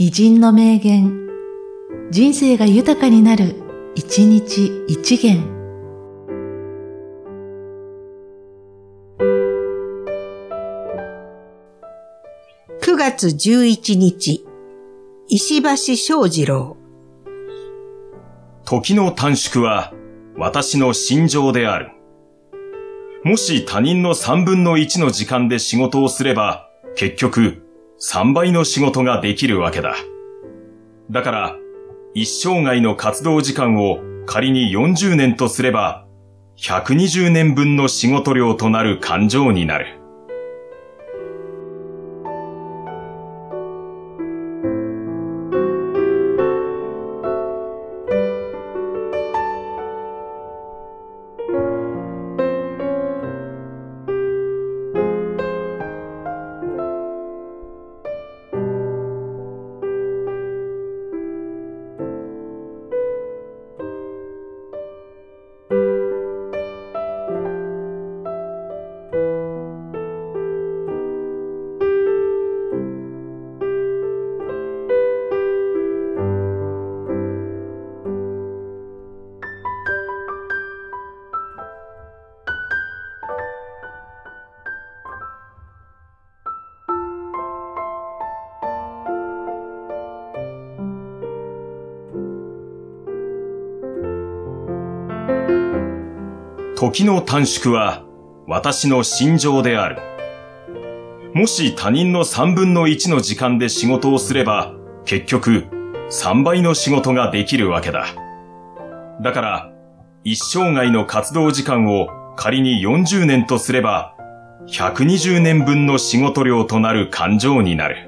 偉人の名言、人生が豊かになる、一日一元。9月11日、石橋正次郎。時の短縮は私の心情である。もし他人の3分の1の時間で仕事をすれば、結局3倍の仕事ができるわけだ。だから、一生涯の活動時間を仮に40年とすれば、120年分の仕事量となる感情になる。時の短縮は私の心情である。もし他人の3分の1の時間で仕事をすれば、結局3倍の仕事ができるわけだ。だから、一生涯の活動時間を仮に40年とすれば、120年分の仕事量となる感情になる。